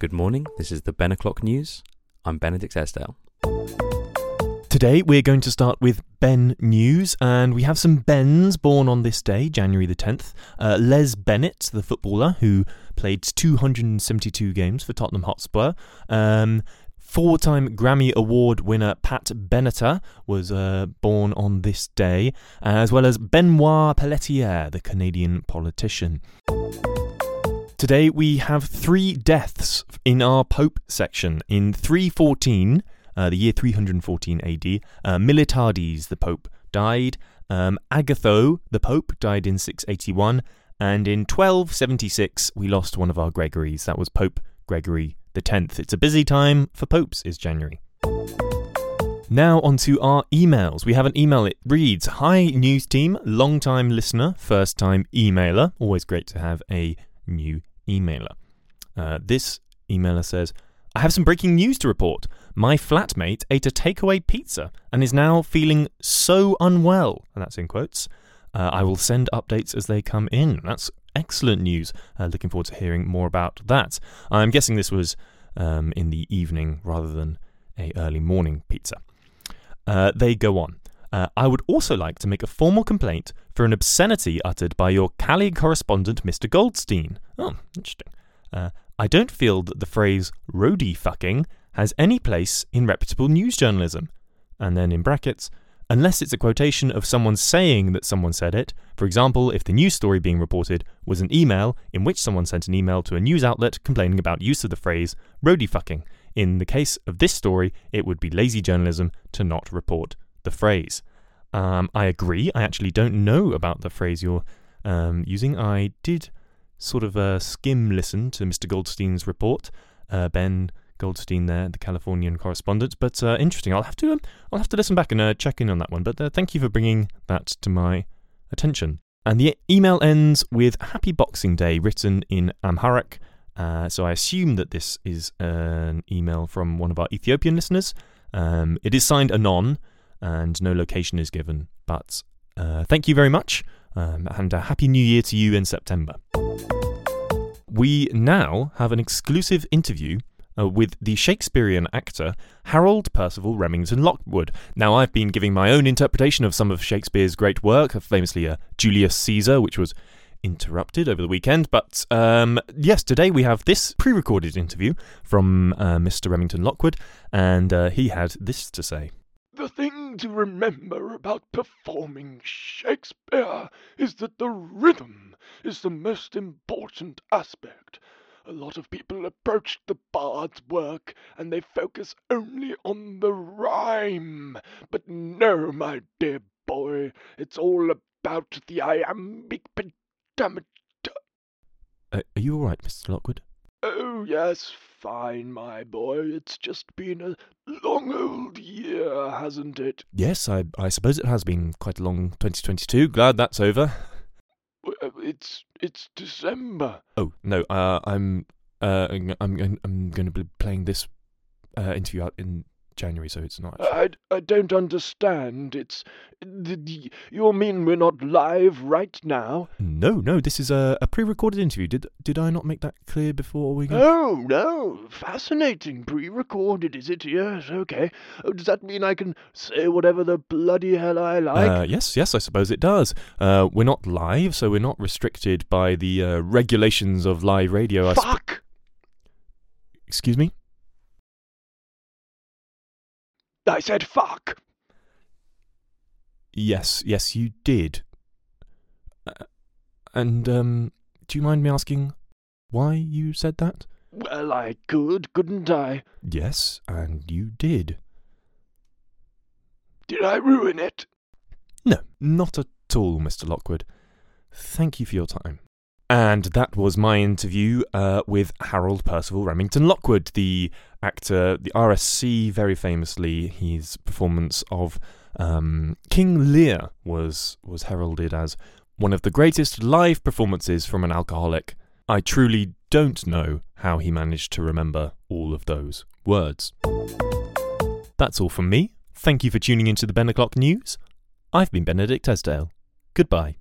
Good morning. This is the Ben O'Clock News. I'm Benedict Esdale. Today we're going to start with Ben News, and we have some Bens born on this day, January the 10th. Uh, Les Bennett, the footballer who played 272 games for Tottenham Hotspur. Um, Four time Grammy Award winner Pat Benatar was uh, born on this day, as well as Benoit Pelletier, the Canadian politician. Today we have three deaths in our Pope section. In 314, uh, the year 314 AD, uh, Miltiades, the Pope, died. Um, Agatho, the Pope, died in 681. And in 1276, we lost one of our Gregories. That was Pope Gregory 10th. It's a busy time for popes, is January. Now, on to our emails. We have an email. It reads Hi, news team, long time listener, first time emailer. Always great to have a new emailer. Uh, this emailer says, I have some breaking news to report. My flatmate ate a takeaway pizza and is now feeling so unwell. And that's in quotes. Uh, I will send updates as they come in. That's excellent news. Uh, looking forward to hearing more about that. I'm guessing this was um, in the evening rather than a early morning pizza. Uh, they go on. Uh, I would also like to make a formal complaint for an obscenity uttered by your Cali correspondent, Mr. Goldstein. Oh, interesting. Uh, I don't feel that the phrase roadie fucking has any place in reputable news journalism. And then in brackets, unless it's a quotation of someone saying that someone said it. For example, if the news story being reported was an email in which someone sent an email to a news outlet complaining about use of the phrase roadie fucking. In the case of this story, it would be lazy journalism to not report the phrase. Um, I agree. I actually don't know about the phrase you're um, using. I did sort of uh, skim listen to Mr. Goldstein's report. Uh, ben Goldstein there, the Californian correspondent. But uh, interesting. I'll have to um, I'll have to listen back and uh, check in on that one. But uh, thank you for bringing that to my attention. And the email ends with "Happy Boxing Day" written in Amharic. Uh, so I assume that this is an email from one of our Ethiopian listeners. Um, it is signed Anon, and no location is given. But uh, thank you very much, um, and a happy New Year to you in September. We now have an exclusive interview uh, with the Shakespearean actor Harold Percival Remington Lockwood. Now, I've been giving my own interpretation of some of Shakespeare's great work, famously uh, Julius Caesar, which was interrupted over the weekend. But um, yes, today we have this pre recorded interview from uh, Mr. Remington Lockwood, and uh, he had this to say. The thing to remember about performing Shakespeare is that the rhythm is the most important aspect. A lot of people approach the bard's work and they focus only on the rhyme. But no, my dear boy, it's all about the iambic pentameter. Uh, are you all right, Mr. Lockwood? Oh, yes, fine, my boy. It's just been a long old year, hasn't it? Yes, I, I suppose it has been quite a long 2022. Glad that's over. Uh, it's it's December. Oh no, uh, I'm uh, I'm I'm, I'm going to be playing this uh, interview out in January, so it's not. I, I don't understand. It's. You mean we're not live right now? No, no. This is a, a pre-recorded interview. Did did I not make that clear before we? Go? Oh no! Fascinating. Pre-recorded, is it? Yes. Okay. Oh, does that mean I can say whatever the bloody hell I like? Uh, yes, yes. I suppose it does. Uh, we're not live, so we're not restricted by the uh, regulations of live radio. Fuck. Excuse me. I said fuck. Yes, yes, you did. Uh, and, um, do you mind me asking why you said that? Well, I could, couldn't I? Yes, and you did. Did I ruin it? No, not at all, Mr. Lockwood. Thank you for your time. And that was my interview uh, with Harold Percival Remington Lockwood, the actor, the RSC, very famously, his performance of um, King Lear was, was heralded as one of the greatest live performances from an alcoholic. I truly don't know how he managed to remember all of those words. That's all from me. Thank you for tuning into the Ben O'Clock News. I've been Benedict Esdale. Goodbye.